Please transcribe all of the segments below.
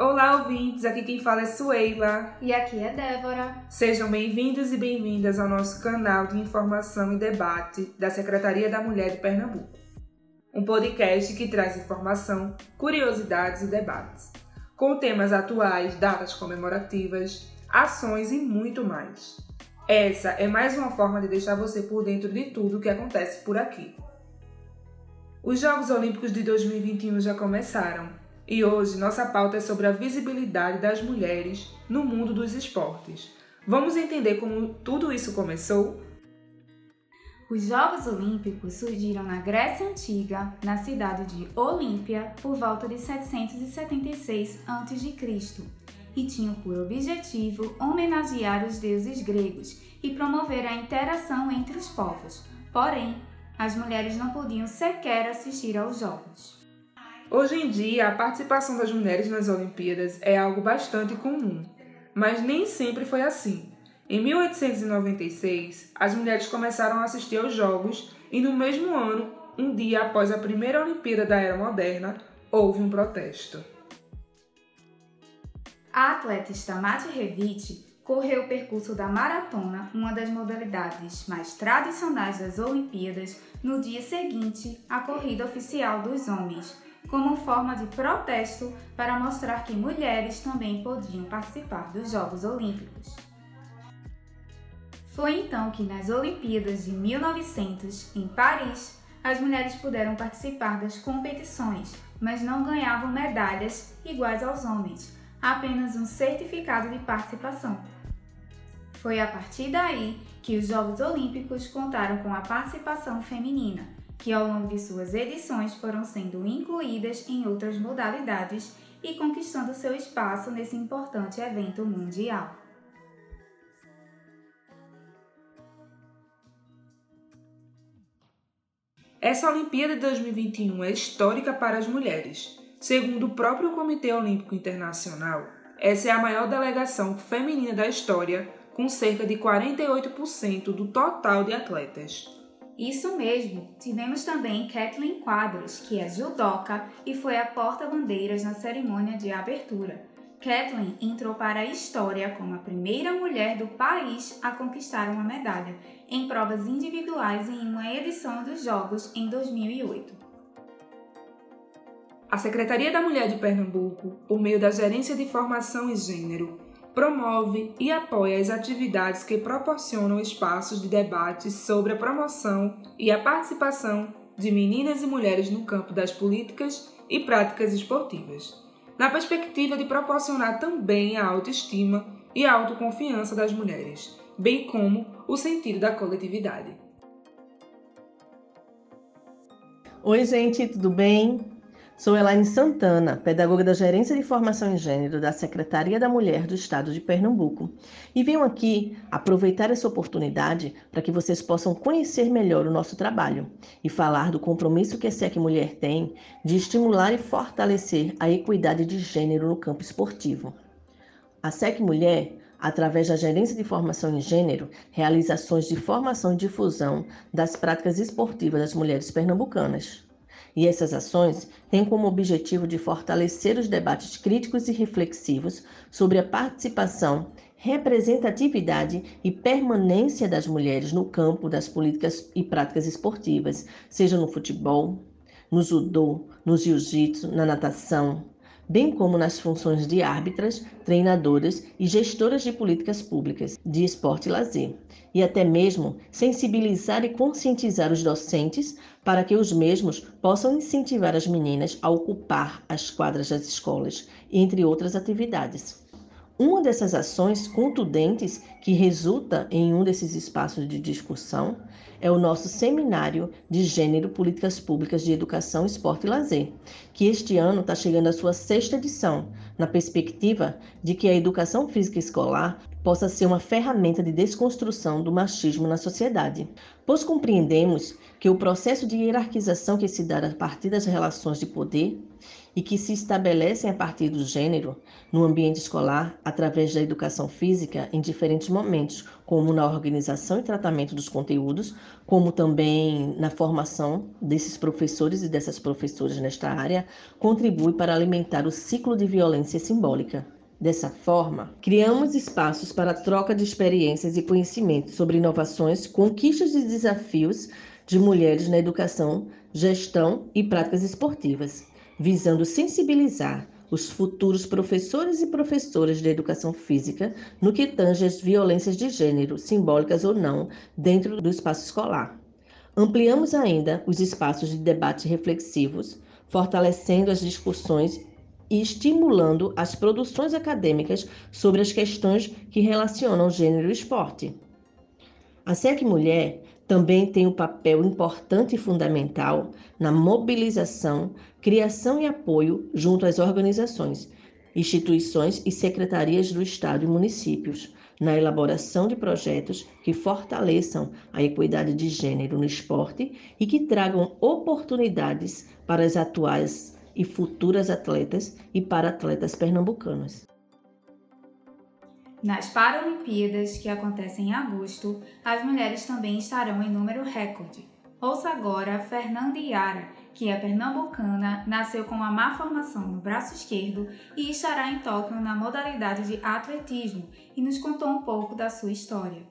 Olá, ouvintes! Aqui quem fala é Sueila. E aqui é Débora. Sejam bem-vindos e bem-vindas ao nosso canal de informação e debate da Secretaria da Mulher de Pernambuco. Um podcast que traz informação, curiosidades e debates, com temas atuais, datas comemorativas, ações e muito mais. Essa é mais uma forma de deixar você por dentro de tudo o que acontece por aqui. Os Jogos Olímpicos de 2021 já começaram e hoje nossa pauta é sobre a visibilidade das mulheres no mundo dos esportes. Vamos entender como tudo isso começou? Os Jogos Olímpicos surgiram na Grécia Antiga, na cidade de Olímpia, por volta de 776 a.C., e tinham por objetivo homenagear os deuses gregos e promover a interação entre os povos. Porém, as mulheres não podiam sequer assistir aos Jogos. Hoje em dia, a participação das mulheres nas Olimpíadas é algo bastante comum, mas nem sempre foi assim. Em 1896, as mulheres começaram a assistir aos Jogos e, no mesmo ano, um dia após a primeira Olimpíada da Era Moderna, houve um protesto. A atleta Stamati Revit correu o percurso da maratona, uma das modalidades mais tradicionais das Olimpíadas, no dia seguinte à corrida oficial dos homens como forma de protesto para mostrar que mulheres também podiam participar dos Jogos Olímpicos. Foi então que nas Olimpíadas de 1900, em Paris, as mulheres puderam participar das competições, mas não ganhavam medalhas iguais aos homens, apenas um certificado de participação. Foi a partir daí que os Jogos Olímpicos contaram com a participação feminina, que ao longo de suas edições foram sendo incluídas em outras modalidades e conquistando seu espaço nesse importante evento mundial. Essa Olimpíada de 2021 é histórica para as mulheres. Segundo o próprio Comitê Olímpico Internacional, essa é a maior delegação feminina da história, com cerca de 48% do total de atletas. Isso mesmo, tivemos também Kathleen Quadros, que é judoca e foi a porta-bandeiras na cerimônia de abertura. Kathleen entrou para a história como a primeira mulher do país a conquistar uma medalha em provas individuais em uma edição dos Jogos em 2008. A Secretaria da Mulher de Pernambuco, por meio da Gerência de Formação e Gênero, promove e apoia as atividades que proporcionam espaços de debate sobre a promoção e a participação de meninas e mulheres no campo das políticas e práticas esportivas, na perspectiva de proporcionar também a autoestima e a autoconfiança das mulheres, bem como o sentido da coletividade. Oi, gente, tudo bem? Sou Elaine Santana, pedagoga da Gerência de Formação em Gênero da Secretaria da Mulher do Estado de Pernambuco, e venho aqui aproveitar essa oportunidade para que vocês possam conhecer melhor o nosso trabalho e falar do compromisso que a SEC Mulher tem de estimular e fortalecer a equidade de gênero no campo esportivo. A SEC Mulher através da Gerência de Formação em Gênero, realiza ações de formação e difusão das práticas esportivas das mulheres pernambucanas. E essas ações têm como objetivo de fortalecer os debates críticos e reflexivos sobre a participação, representatividade e permanência das mulheres no campo das políticas e práticas esportivas, seja no futebol, no judô, no jiu-jitsu, na natação, bem como nas funções de árbitras, treinadoras e gestoras de políticas públicas de esporte e lazer, e até mesmo sensibilizar e conscientizar os docentes para que os mesmos possam incentivar as meninas a ocupar as quadras das escolas, entre outras atividades. Uma dessas ações contundentes que resulta em um desses espaços de discussão é o nosso Seminário de Gênero Políticas Públicas de Educação, Esporte e Lazer, que este ano está chegando à sua sexta edição, na perspectiva de que a educação física escolar possa ser uma ferramenta de desconstrução do machismo na sociedade, pois compreendemos que o processo de hierarquização que se dá a partir das relações de poder e que se estabelecem a partir do gênero no ambiente escolar através da educação física em diferentes momentos, como na organização e tratamento dos conteúdos, como também na formação desses professores e dessas professoras nesta área, contribui para alimentar o ciclo de violência simbólica. Dessa forma, criamos espaços para troca de experiências e conhecimentos sobre inovações, conquistas e desafios de mulheres na educação, gestão e práticas esportivas visando sensibilizar os futuros professores e professoras de educação física no que tange às violências de gênero, simbólicas ou não, dentro do espaço escolar. Ampliamos ainda os espaços de debate reflexivos, fortalecendo as discussões e estimulando as produções acadêmicas sobre as questões que relacionam gênero e esporte. A SEC Mulher também tem um papel importante e fundamental na mobilização, criação e apoio junto às organizações, instituições e secretarias do Estado e municípios, na elaboração de projetos que fortaleçam a equidade de gênero no esporte e que tragam oportunidades para as atuais e futuras atletas e para atletas pernambucanos. Nas Paralimpíadas, que acontecem em agosto, as mulheres também estarão em número recorde. Ouça agora Fernanda Iara, que é pernambucana, nasceu com uma má formação no braço esquerdo e estará em Tóquio na modalidade de atletismo e nos contou um pouco da sua história.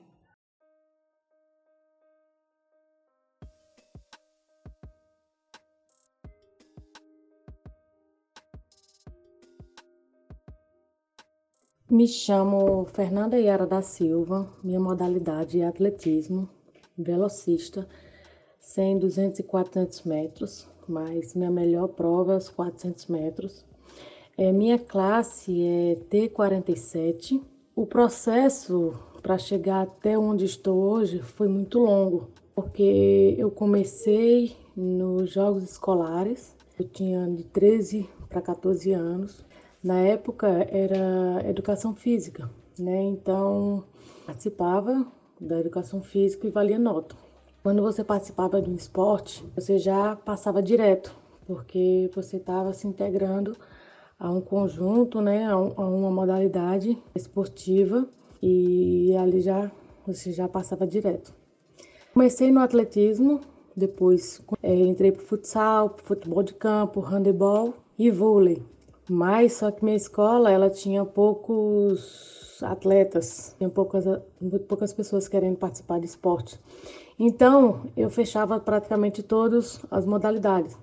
Me chamo Fernanda Yara da Silva, minha modalidade é atletismo, velocista, 100, 200 e 400 metros, mas minha melhor prova é os 400 metros. É, minha classe é T47. O processo para chegar até onde estou hoje foi muito longo, porque eu comecei nos Jogos Escolares, eu tinha de 13 para 14 anos, na época era educação física, né? Então participava da educação física e valia nota. Quando você participava de um esporte, você já passava direto, porque você estava se integrando a um conjunto, né, a, um, a, uma modalidade esportiva e ali já você já passava direto. Comecei no atletismo, depois é, entrei para futsal, futebol de campo, handebol e vôlei. Mas só que minha escola ela tinha poucos atletas, tinha poucas, muito poucas pessoas querendo participar de esporte. Então eu fechava praticamente todas as modalidades.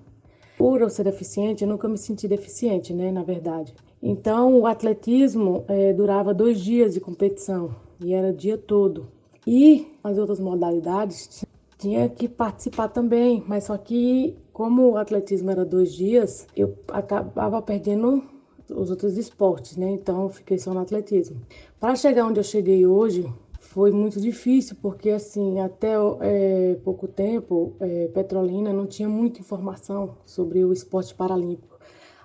Por eu ser deficiente, eu nunca me senti deficiente, né? Na verdade. Então o atletismo é, durava dois dias de competição e era o dia todo. E as outras modalidades tinha que participar também, mas só que como o atletismo era dois dias, eu acabava perdendo os outros esportes, né? Então fiquei só no atletismo. Para chegar onde eu cheguei hoje foi muito difícil, porque assim, até é, pouco tempo, é, Petrolina não tinha muita informação sobre o esporte paralímpico.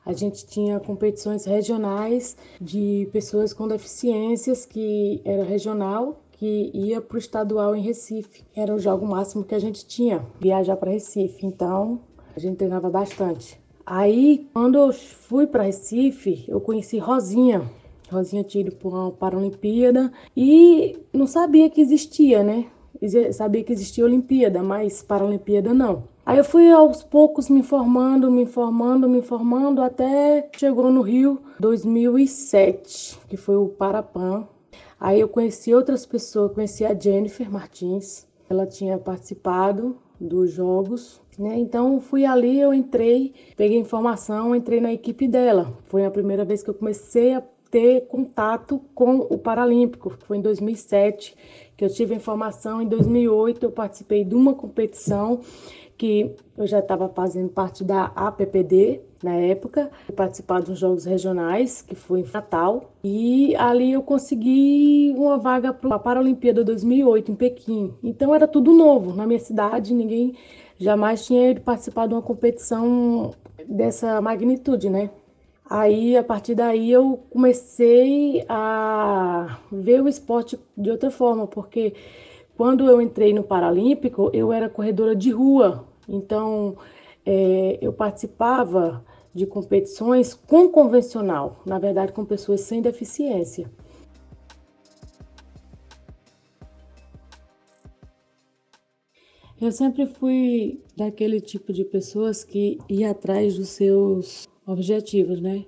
A gente tinha competições regionais de pessoas com deficiências, que era regional, que ia para o estadual em Recife. Era o jogo máximo que a gente tinha, viajar para Recife. Então, a gente treinava bastante. Aí, quando eu fui para Recife, eu conheci Rosinha. Rosinha tinha ido para uma Paralimpíada e não sabia que existia, né? Sabia que existia Olimpíada, mas Paralimpíada não. Aí eu fui aos poucos me informando, me informando, me informando, até chegou no Rio 2007, que foi o Parapan, Aí eu conheci outras pessoas, conheci a Jennifer Martins, ela tinha participado dos jogos, né? Então fui ali, eu entrei, peguei informação, entrei na equipe dela. Foi a primeira vez que eu comecei a ter contato com o Paralímpico, foi em 2007, que eu tive informação. Em 2008 eu participei de uma competição que eu já estava fazendo parte da APPD na época, participar dos Jogos Regionais, que foi em Natal, e ali eu consegui uma vaga para a Paralimpíada 2008 em Pequim. Então era tudo novo na minha cidade, ninguém jamais tinha participado de uma competição dessa magnitude, né? Aí, a partir daí, eu comecei a ver o esporte de outra forma, porque quando eu entrei no Paralímpico, eu era corredora de rua, então é, eu participava de competições com convencional, na verdade, com pessoas sem deficiência. Eu sempre fui daquele tipo de pessoas que ia atrás dos seus objetivos, né?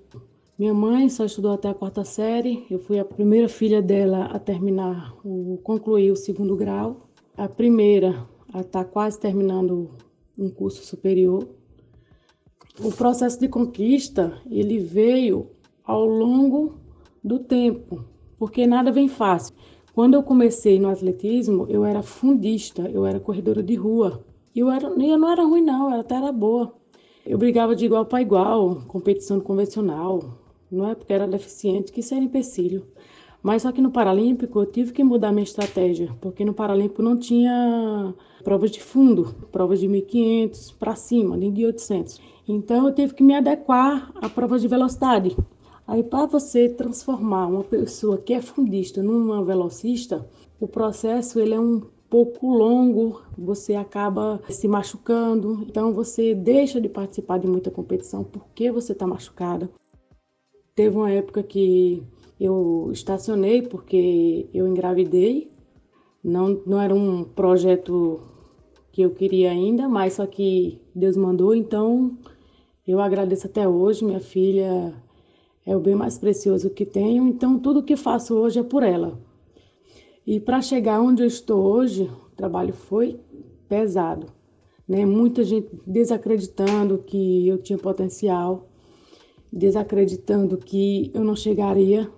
Minha mãe só estudou até a quarta série. Eu fui a primeira filha dela a terminar, o, concluir o segundo grau. A primeira a estar tá quase terminando um curso superior. O processo de conquista ele veio ao longo do tempo, porque nada vem fácil. Quando eu comecei no atletismo, eu era fundista, eu era corredora de rua. E eu, era, eu não era ruim, não, eu até era boa. Eu brigava de igual para igual, competição convencional. Não é porque era deficiente que isso era empecilho. Mas só que no Paralímpico eu tive que mudar minha estratégia, porque no Paralímpico não tinha provas de fundo, provas de 1.500 para cima, nem de 800. Então eu tive que me adequar a provas de velocidade. Aí, para você transformar uma pessoa que é fundista numa velocista, o processo ele é um pouco longo, você acaba se machucando, então você deixa de participar de muita competição porque você está machucada. Teve uma época que eu estacionei porque eu engravidei, não, não era um projeto que eu queria ainda, mas só que Deus mandou, então eu agradeço até hoje, minha filha é o bem mais precioso que tenho, então tudo que faço hoje é por ela. E para chegar onde eu estou hoje, o trabalho foi pesado, né? Muita gente desacreditando que eu tinha potencial, desacreditando que eu não chegaria.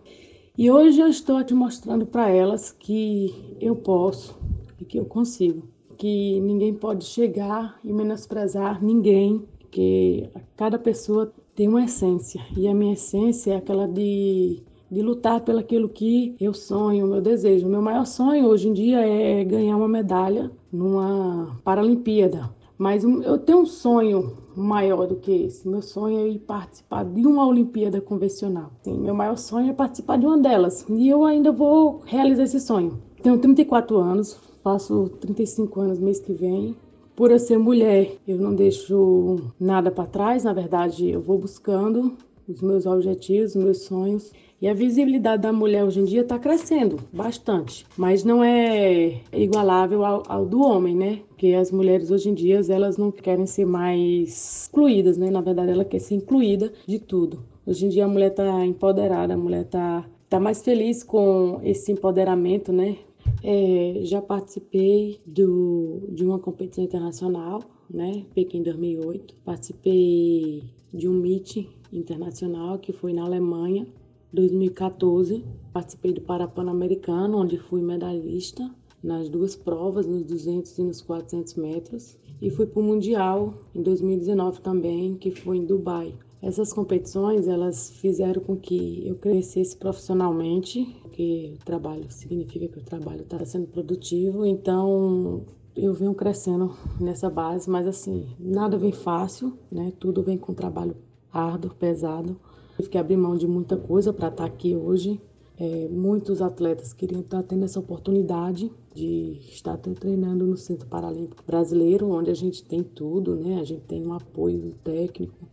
E hoje eu estou te mostrando para elas que eu posso e que eu consigo, que ninguém pode chegar e menosprezar ninguém, que cada pessoa tem uma essência. E a minha essência é aquela de, de lutar pelo aquilo que eu sonho, meu desejo. Meu maior sonho hoje em dia é ganhar uma medalha numa Paralimpíada. Mas eu tenho um sonho maior do que esse. Meu sonho é ir participar de uma Olimpíada convencional. Sim, meu maior sonho é participar de uma delas. E eu ainda vou realizar esse sonho. Tenho 34 anos, faço 35 anos mês que vem. Por eu ser mulher, eu não deixo nada para trás, na verdade, eu vou buscando os meus objetivos, os meus sonhos. E a visibilidade da mulher hoje em dia está crescendo bastante, mas não é igualável ao, ao, do homem, né? Porque as mulheres hoje em dia elas não querem ser mais excluídas, né? Na verdade, ela quer ser incluída de tudo. Hoje em dia a mulher está empoderada, a mulher está tá mais feliz com esse empoderamento, né? É, já participei do, de uma competição internacional, né? Pequim 2008. Participei de um meet internacional que foi na Alemanha, 2014. Participei do Parapan-Americano, onde fui medalhista nas duas provas, nos 200 e nos 400 metros. E fui para o Mundial em 2019 também, que foi em Dubai. Essas competições, elas fizeram com que eu crescesse profissionalmente, porque o trabalho significa que o trabalho está sendo produtivo, então eu venho crescendo nessa base, mas assim, nada vem fácil, né? Tudo vem com trabalho árduo, pesado. Tive que abrir mão de muita coisa para estar tá aqui hoje. É, muitos atletas queriam estar tá tendo essa oportunidade de estar treinando no Centro Paralímpico Brasileiro, onde a gente tem tudo, né? A gente tem um apoio técnico,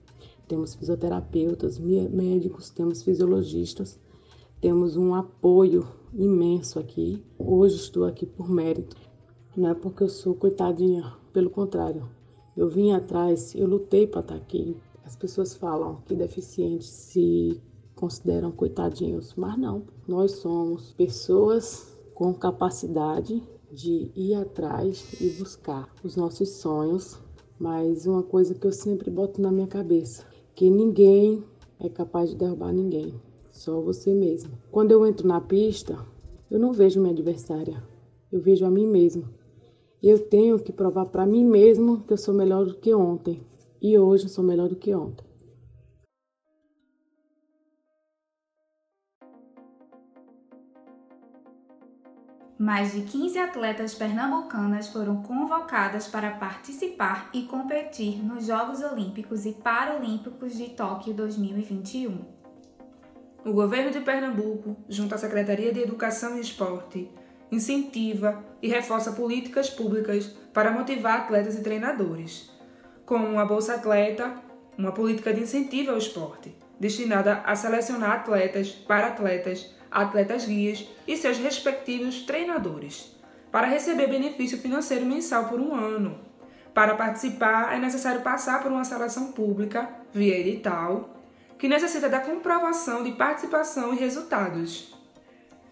temos fisioterapeutas, médicos, temos fisiologistas, temos um apoio imenso aqui. Hoje estou aqui por mérito, não é porque eu sou coitadinha, pelo contrário. Eu vim atrás, eu lutei para estar aqui. As pessoas falam que deficientes se consideram coitadinhos, mas não. Nós somos pessoas com capacidade de ir atrás e buscar os nossos sonhos. Mas uma coisa que eu sempre boto na minha cabeça, que ninguém é capaz de derrubar ninguém, só você mesmo. Quando eu entro na pista, eu não vejo minha adversária, eu vejo a mim mesmo. Eu tenho que provar para mim mesmo que eu sou melhor do que ontem, e hoje eu sou melhor do que ontem. mais de 15 atletas pernambucanas foram convocadas para participar e competir nos Jogos Olímpicos e Paralímpicos de Tóquio 2021. O governo de Pernambuco, junto à Secretaria de Educação e Esporte, incentiva e reforça políticas públicas para motivar atletas e treinadores, como a Bolsa Atleta, uma política de incentivo ao esporte, destinada a selecionar atletas, para-atletas, atletas guias e seus respectivos treinadores, para receber benefício financeiro mensal por um ano. Para participar, é necessário passar por uma seleção pública, via edital, que necessita da comprovação de participação e resultados.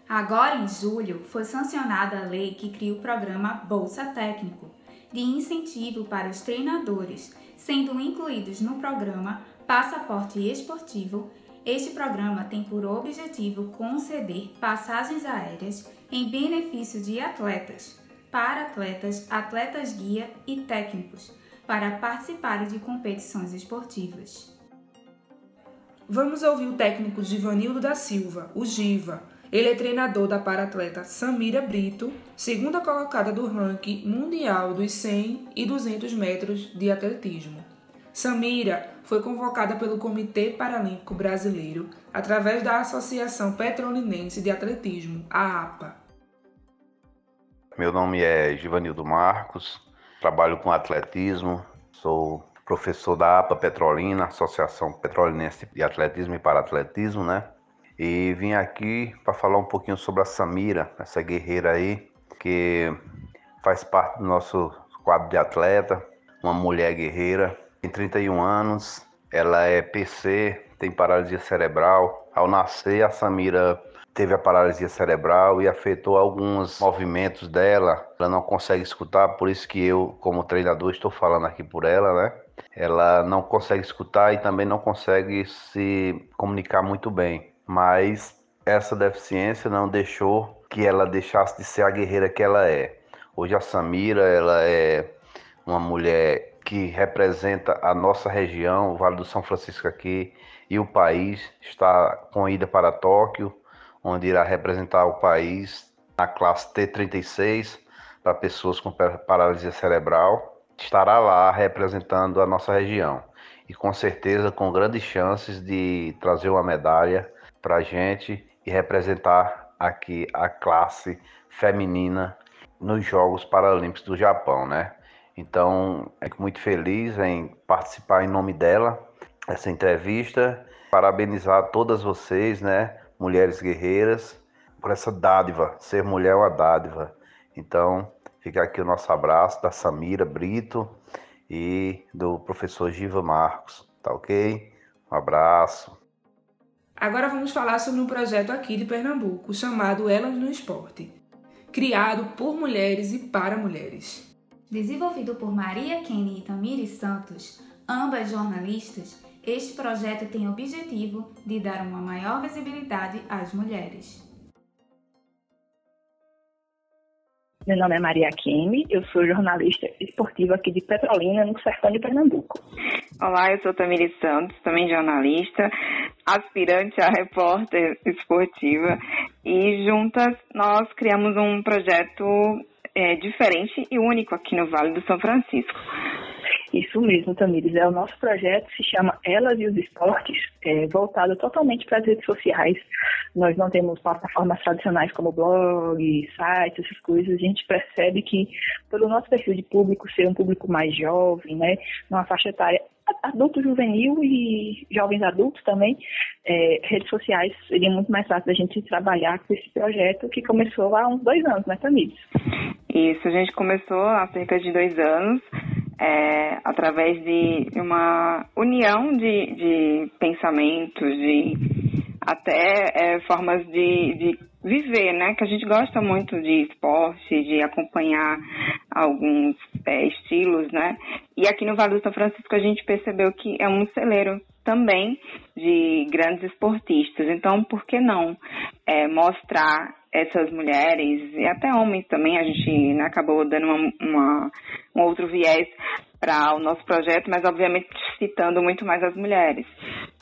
Agora, em julho, foi sancionada a lei que cria o programa Bolsa Técnico, de incentivo para os treinadores, sendo incluídos no programa Passaporte Esportivo. Este programa tem por objetivo conceder passagens aéreas em benefício de atletas, para atletas, atletas guia e técnicos, para participarem de competições esportivas. Vamos ouvir o técnico Givanildo da Silva, o Giva, ele é treinador da paratleta Samira Brito, segunda colocada do ranking mundial dos 100 e 200 metros de atletismo. Samira foi convocada pelo Comitê Paralímpico Brasileiro através da Associação Petrolinense de Atletismo, a APA. Meu nome é Givanildo Marcos, trabalho com atletismo, sou professor da APA Petrolina, Associação Petrolinense de Atletismo e Paratletismo, né? E vim aqui para falar um pouquinho sobre a Samira, essa guerreira aí, que faz parte do nosso quadro de atleta, uma mulher guerreira, tem 31 anos, ela é PC, tem paralisia cerebral. Ao nascer, a Samira teve a paralisia cerebral e afetou alguns movimentos dela. Ela não consegue escutar, por isso que eu, como treinador, estou falando aqui por ela, né? Ela não consegue escutar e também não consegue se comunicar muito bem mas essa deficiência não deixou que ela deixasse de ser a guerreira que ela é. Hoje a Samira, ela é uma mulher que representa a nossa região, o Vale do São Francisco aqui e o país. Está com ida para Tóquio, onde irá representar o país na classe T36 para pessoas com paralisia cerebral. Estará lá representando a nossa região e com certeza com grandes chances de trazer uma medalha para a gente e representar aqui a classe feminina nos Jogos Paralímpicos do Japão, né? Então, fico muito feliz em participar em nome dela essa entrevista, parabenizar todas vocês, né, mulheres guerreiras, por essa dádiva, ser mulher é uma dádiva. Então, fica aqui o nosso abraço da Samira Brito e do professor Giva Marcos, tá ok? Um abraço. Agora vamos falar sobre um projeto aqui de Pernambuco chamado Elas no Esporte, criado por mulheres e para mulheres. Desenvolvido por Maria Kenny e Tamiri Santos, ambas jornalistas, este projeto tem o objetivo de dar uma maior visibilidade às mulheres. Meu nome é Maria Kemi, eu sou jornalista esportiva aqui de Petrolina, no sertão de Pernambuco. Olá, eu sou Tamiri Santos, também jornalista, aspirante a repórter esportiva e juntas nós criamos um projeto é, diferente e único aqui no Vale do São Francisco. Isso mesmo, Tamires. É, o nosso projeto se chama Elas e os Esportes, é, voltado totalmente para as redes sociais. Nós não temos plataformas tradicionais como blog, sites, essas coisas. A gente percebe que, pelo nosso perfil de público ser um público mais jovem, né, numa faixa etária adulto juvenil e jovens adultos também, é, redes sociais seria muito mais fácil da gente trabalhar com esse projeto que começou há uns dois anos, né, Tamires? Isso, a gente começou há cerca de dois anos é, através de uma união de, de pensamentos, de até é, formas de, de viver, né? Que a gente gosta muito de esporte, de acompanhar alguns é, estilos, né? E aqui no Vale do São Francisco a gente percebeu que é um celeiro também de grandes esportistas. Então, por que não é, mostrar essas mulheres e até homens também? A gente né, acabou dando uma, uma, um outro viés para o nosso projeto, mas obviamente citando muito mais as mulheres.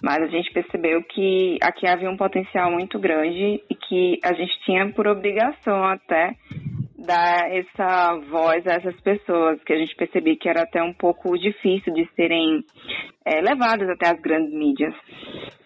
Mas a gente percebeu que aqui havia um potencial muito grande e que a gente tinha por obrigação até dar essa voz a essas pessoas, que a gente percebia que era até um pouco difícil de serem é, levadas até as grandes mídias.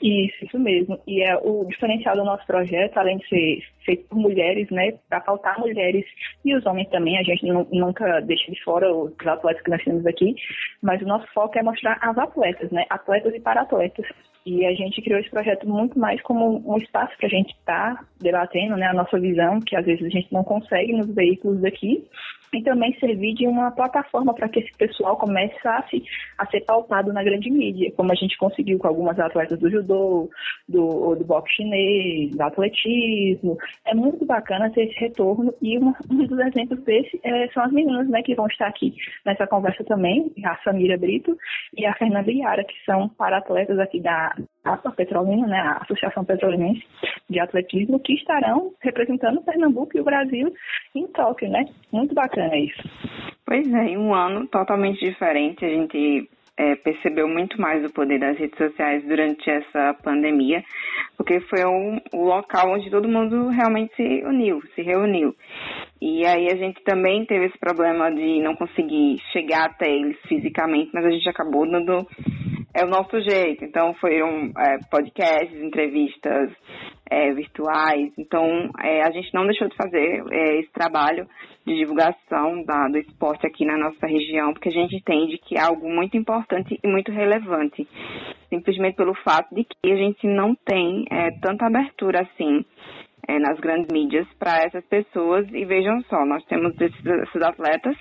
Isso, isso mesmo. E é o diferencial do nosso projeto, além de ser feito por mulheres, né, para faltar mulheres e os homens também, a gente nunca deixa de fora os atletas que nós temos aqui, mas o nosso foco é mostrar as atletas, né, atletas e para-atletas. E a gente criou esse projeto muito mais como um espaço que a gente está debatendo, né, a nossa visão, que às vezes a gente não consegue nos veículos daqui, e também servir de uma plataforma para que esse pessoal comece a, se, a ser pautado na grande mídia, como a gente conseguiu com algumas atletas do judô, do, do boxe chinês, do atletismo. É muito bacana ter esse retorno e uma, um dos exemplos desse é, são as meninas né, que vão estar aqui nessa conversa também, a Samira Brito e a Fernanda Iara, que são para-atletas aqui da APA Petrolina, né, a Associação Petrolinense de Atletismo, que estarão representando Pernambuco e o Brasil em Tóquio, né? Muito bacana isso. Pois é, um ano totalmente diferente, a gente é, percebeu muito mais o poder das redes sociais durante essa pandemia, porque foi um, o local onde todo mundo realmente se uniu, se reuniu. E aí a gente também teve esse problema de não conseguir chegar até eles fisicamente, mas a gente acabou dando é o nosso jeito. Então foram é, podcasts, entrevistas é, virtuais. Então é, a gente não deixou de fazer é, esse trabalho de divulgação da, do esporte aqui na nossa região, porque a gente entende que é algo muito importante e muito relevante. Simplesmente pelo fato de que a gente não tem é, tanta abertura assim é, nas grandes mídias para essas pessoas. E vejam só, nós temos esses, esses, atletas,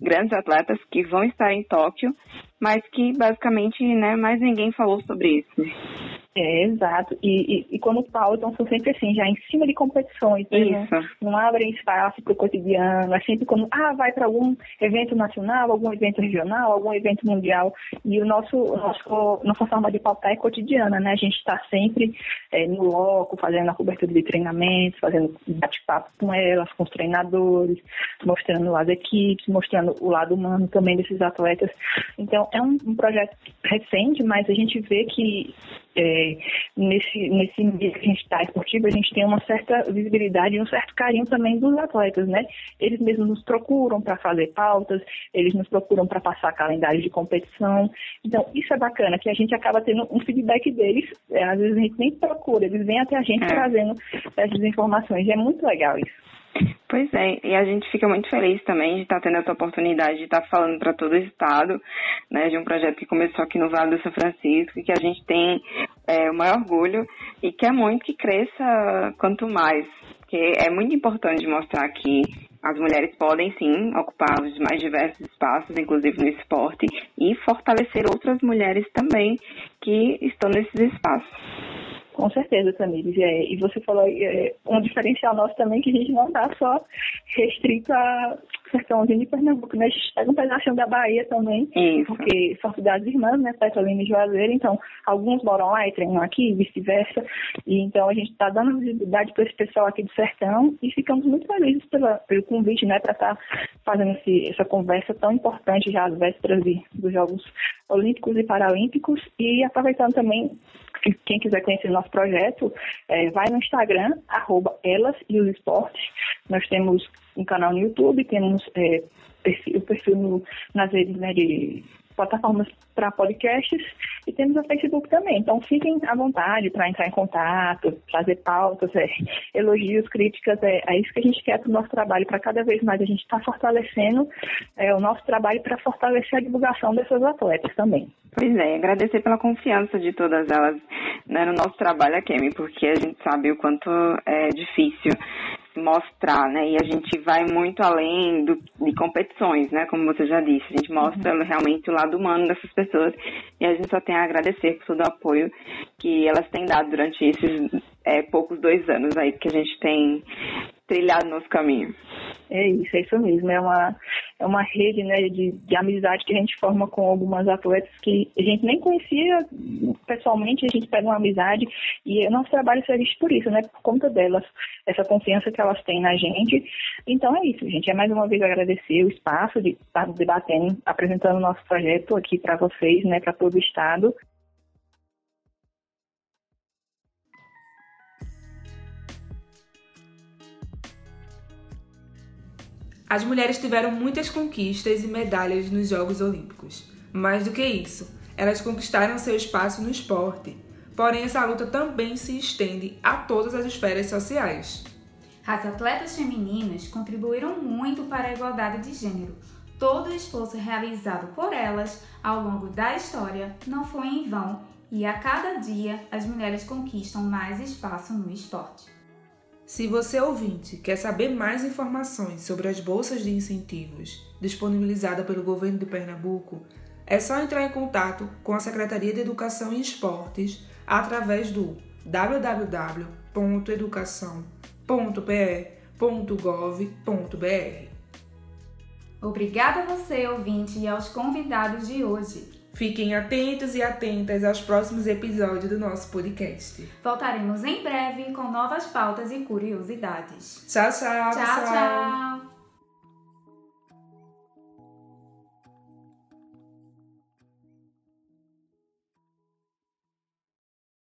grandes atletas, que vão estar em Tóquio, mas que basicamente né, mais ninguém falou sobre isso. É, exato. E, e, e quando pautam, são sempre assim, já em cima de competições. Né? Não, não abrem espaço para o cotidiano. É sempre quando, ah, vai para algum evento nacional, algum evento regional, algum evento mundial. E o nosso, nosso nossa forma de pautar é cotidiana, né? A gente está sempre é, no loco, fazendo a cobertura de treinamentos, fazendo bate-papo com elas, com os treinadores, mostrando as equipes, mostrando o lado humano também desses atletas. Então, é um, um projeto recente, mas a gente vê que é, nesse, nesse meio que a gente está esportivo, a gente tem uma certa visibilidade e um certo carinho também dos atletas, né? Eles mesmos nos procuram para fazer pautas, eles nos procuram para passar calendário de competição. Então, isso é bacana, que a gente acaba tendo um feedback deles. É, às vezes a gente nem procura, eles vêm até a gente é. trazendo essas informações. E é muito legal isso. Pois é, e a gente fica muito feliz também de estar tendo essa oportunidade de estar falando para todo o estado, né, de um projeto que começou aqui no Vale do São Francisco que a gente tem é, o maior orgulho e quer muito que cresça quanto mais, porque é muito importante mostrar que as mulheres podem sim ocupar os mais diversos espaços, inclusive no esporte, e fortalecer outras mulheres também que estão nesses espaços. Com certeza, Tamires. É, e você falou é, um diferencial nosso também que a gente não está só restrito a sertãozinho de Pernambuco, né? A gente pega um pedacinho da Bahia também, Isso. porque são cidades irmãs, né? Petrolina e Juazeiro, então alguns moram lá e treinam aqui, vice-versa. E então a gente está dando visibilidade para esse pessoal aqui do sertão e ficamos muito felizes pela, pelo convite, né? Para estar tá fazendo esse, essa conversa tão importante já às vésperas de, dos Jogos Olímpicos e Paralímpicos e aproveitando também quem quiser conhecer nosso projeto, é, vai no Instagram, arroba elas e os esportes. Nós temos um canal no YouTube, temos é, perfil, perfil no, nas redes né, de plataformas para podcasts e temos o Facebook também. Então fiquem à vontade para entrar em contato, fazer pautas, é, elogios, críticas. É, é, isso que a gente quer para o nosso trabalho, para cada vez mais a gente estar tá fortalecendo é, o nosso trabalho para fortalecer a divulgação dessas atletas também. Pois é, agradecer pela confiança de todas elas né, no nosso trabalho aqui, porque a gente sabe o quanto é difícil mostrar, né? E a gente vai muito além do, de competições, né? Como você já disse, a gente mostra uhum. realmente o lado humano dessas pessoas e a gente só tem a agradecer por todo o apoio que elas têm dado durante esses é, poucos dois anos aí que a gente tem trilhado nosso caminho. É isso, é isso mesmo. É uma, é uma rede né, de, de amizade que a gente forma com algumas atletas que a gente nem conhecia pessoalmente, a gente pega uma amizade e o nosso trabalho serve por isso, né? Por conta delas, essa confiança que elas têm na gente. Então é isso, gente. É mais uma vez agradecer o espaço de estar debatendo, apresentando o nosso projeto aqui para vocês, né, para todo o estado. As mulheres tiveram muitas conquistas e medalhas nos Jogos Olímpicos. Mais do que isso, elas conquistaram seu espaço no esporte. Porém, essa luta também se estende a todas as esferas sociais. As atletas femininas contribuíram muito para a igualdade de gênero. Todo o esforço realizado por elas ao longo da história não foi em vão e a cada dia as mulheres conquistam mais espaço no esporte. Se você ouvinte quer saber mais informações sobre as bolsas de incentivos disponibilizadas pelo governo de Pernambuco, é só entrar em contato com a Secretaria de Educação e Esportes através do www.educação.pe.gov.br. Obrigada a você, ouvinte, e aos convidados de hoje. Fiquem atentos e atentas aos próximos episódios do nosso podcast. Voltaremos em breve com novas pautas e curiosidades. Tchau, tchau. Tchau, pessoal. tchau.